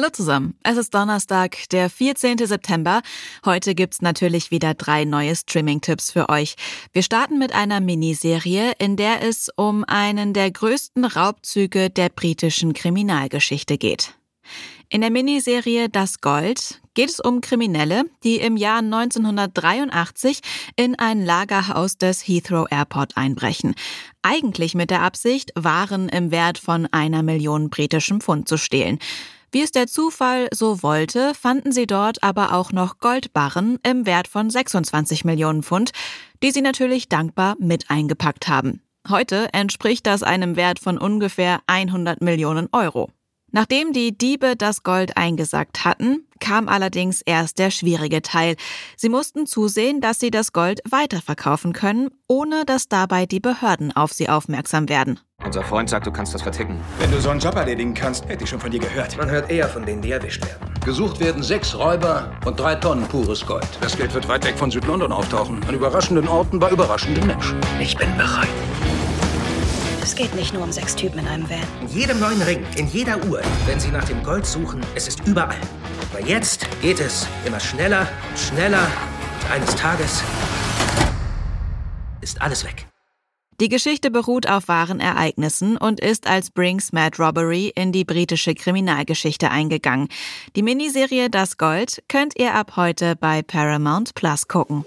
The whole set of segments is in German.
Hallo zusammen, es ist Donnerstag, der 14. September. Heute gibt's natürlich wieder drei neue Streaming-Tipps für euch. Wir starten mit einer Miniserie, in der es um einen der größten Raubzüge der britischen Kriminalgeschichte geht. In der Miniserie Das Gold geht es um Kriminelle, die im Jahr 1983 in ein Lagerhaus des Heathrow Airport einbrechen. Eigentlich mit der Absicht, Waren im Wert von einer Million britischem Pfund zu stehlen. Wie es der Zufall so wollte, fanden sie dort aber auch noch Goldbarren im Wert von 26 Millionen Pfund, die sie natürlich dankbar mit eingepackt haben. Heute entspricht das einem Wert von ungefähr 100 Millionen Euro. Nachdem die Diebe das Gold eingesackt hatten, kam allerdings erst der schwierige Teil. Sie mussten zusehen, dass sie das Gold weiterverkaufen können, ohne dass dabei die Behörden auf sie aufmerksam werden. Unser Freund sagt, du kannst das verticken. Wenn du so einen Job erledigen kannst, hätte ich schon von dir gehört. Man hört eher von denen, die erwischt werden. Gesucht werden sechs Räuber und drei Tonnen pures Gold. Das Geld wird weit weg von Südlondon auftauchen. An überraschenden Orten bei überraschenden Menschen. Ich bin bereit. Es geht nicht nur um sechs Typen in einem Van. In jedem neuen Ring, in jeder Uhr, wenn Sie nach dem Gold suchen, es ist überall. Aber jetzt geht es immer schneller und schneller. Und eines Tages ist alles weg. Die Geschichte beruht auf wahren Ereignissen und ist als Brinks Mad Robbery in die britische Kriminalgeschichte eingegangen. Die Miniserie Das Gold könnt ihr ab heute bei Paramount Plus gucken.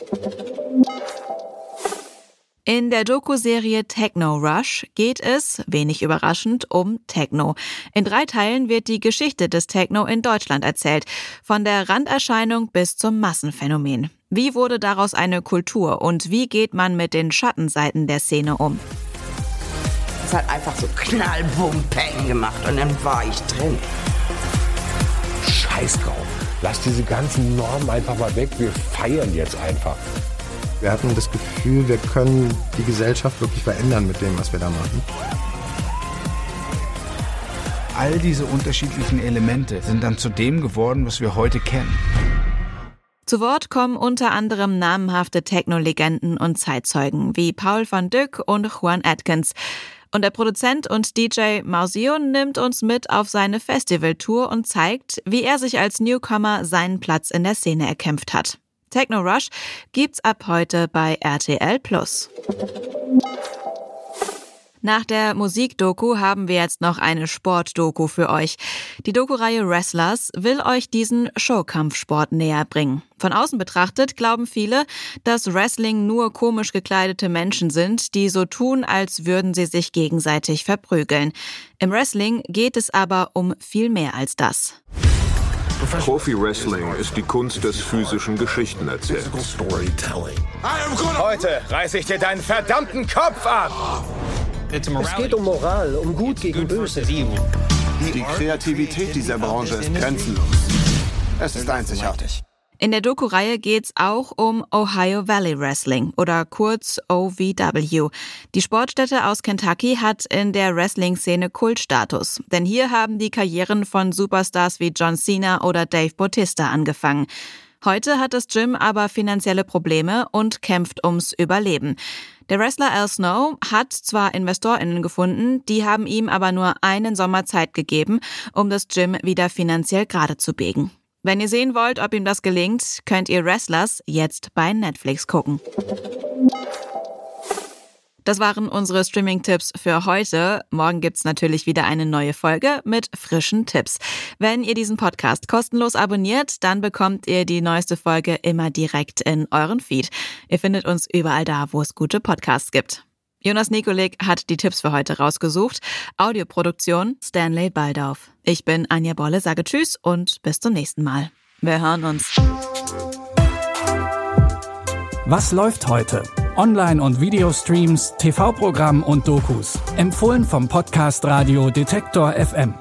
In der Doku-Serie Techno Rush geht es, wenig überraschend, um Techno. In drei Teilen wird die Geschichte des Techno in Deutschland erzählt, von der Randerscheinung bis zum Massenphänomen. Wie wurde daraus eine Kultur und wie geht man mit den Schattenseiten der Szene um? Es hat einfach so knall, bum, peng gemacht und dann war ich drin. Scheiß drauf. Lass diese ganzen Normen einfach mal weg. Wir feiern jetzt einfach. Wir hatten das Gefühl, wir können die Gesellschaft wirklich verändern mit dem, was wir da machen. All diese unterschiedlichen Elemente sind dann zu dem geworden, was wir heute kennen. Zu Wort kommen unter anderem namenhafte Techno-Legenden und Zeitzeugen wie Paul van Dyck und Juan Atkins. Und der Produzent und DJ Mausio nimmt uns mit auf seine Festivaltour und zeigt, wie er sich als Newcomer seinen Platz in der Szene erkämpft hat. Techno Rush gibt's ab heute bei RTL Plus. Nach der Musikdoku haben wir jetzt noch eine Sportdoku für euch. Die Doku-Reihe Wrestlers will euch diesen Showkampfsport näher bringen. Von außen betrachtet glauben viele, dass Wrestling nur komisch gekleidete Menschen sind, die so tun, als würden sie sich gegenseitig verprügeln. Im Wrestling geht es aber um viel mehr als das. Profi-Wrestling ist die Kunst des physischen Geschichtenerzählens. Heute reiße ich dir deinen verdammten Kopf ab! Es geht um Moral, um Gut gegen Böse. Die Kreativität dieser Branche ist grenzenlos. Es ist einzigartig. In der Doku-Reihe geht's auch um Ohio Valley Wrestling oder kurz OVW. Die Sportstätte aus Kentucky hat in der Wrestling-Szene Kultstatus, denn hier haben die Karrieren von Superstars wie John Cena oder Dave Bautista angefangen. Heute hat das Gym aber finanzielle Probleme und kämpft ums Überleben. Der Wrestler Al Snow hat zwar InvestorInnen gefunden, die haben ihm aber nur einen Sommer Zeit gegeben, um das Gym wieder finanziell gerade zu biegen. Wenn ihr sehen wollt, ob ihm das gelingt, könnt ihr Wrestlers jetzt bei Netflix gucken. Das waren unsere Streaming-Tipps für heute. Morgen gibt's natürlich wieder eine neue Folge mit frischen Tipps. Wenn ihr diesen Podcast kostenlos abonniert, dann bekommt ihr die neueste Folge immer direkt in euren Feed. Ihr findet uns überall da, wo es gute Podcasts gibt. Jonas Nikolik hat die Tipps für heute rausgesucht. Audioproduktion Stanley Baldauf. Ich bin Anja Bolle, sage Tschüss und bis zum nächsten Mal. Wir hören uns. Was läuft heute? Online- und Videostreams, TV-Programm und Dokus. Empfohlen vom Podcast Radio Detektor FM.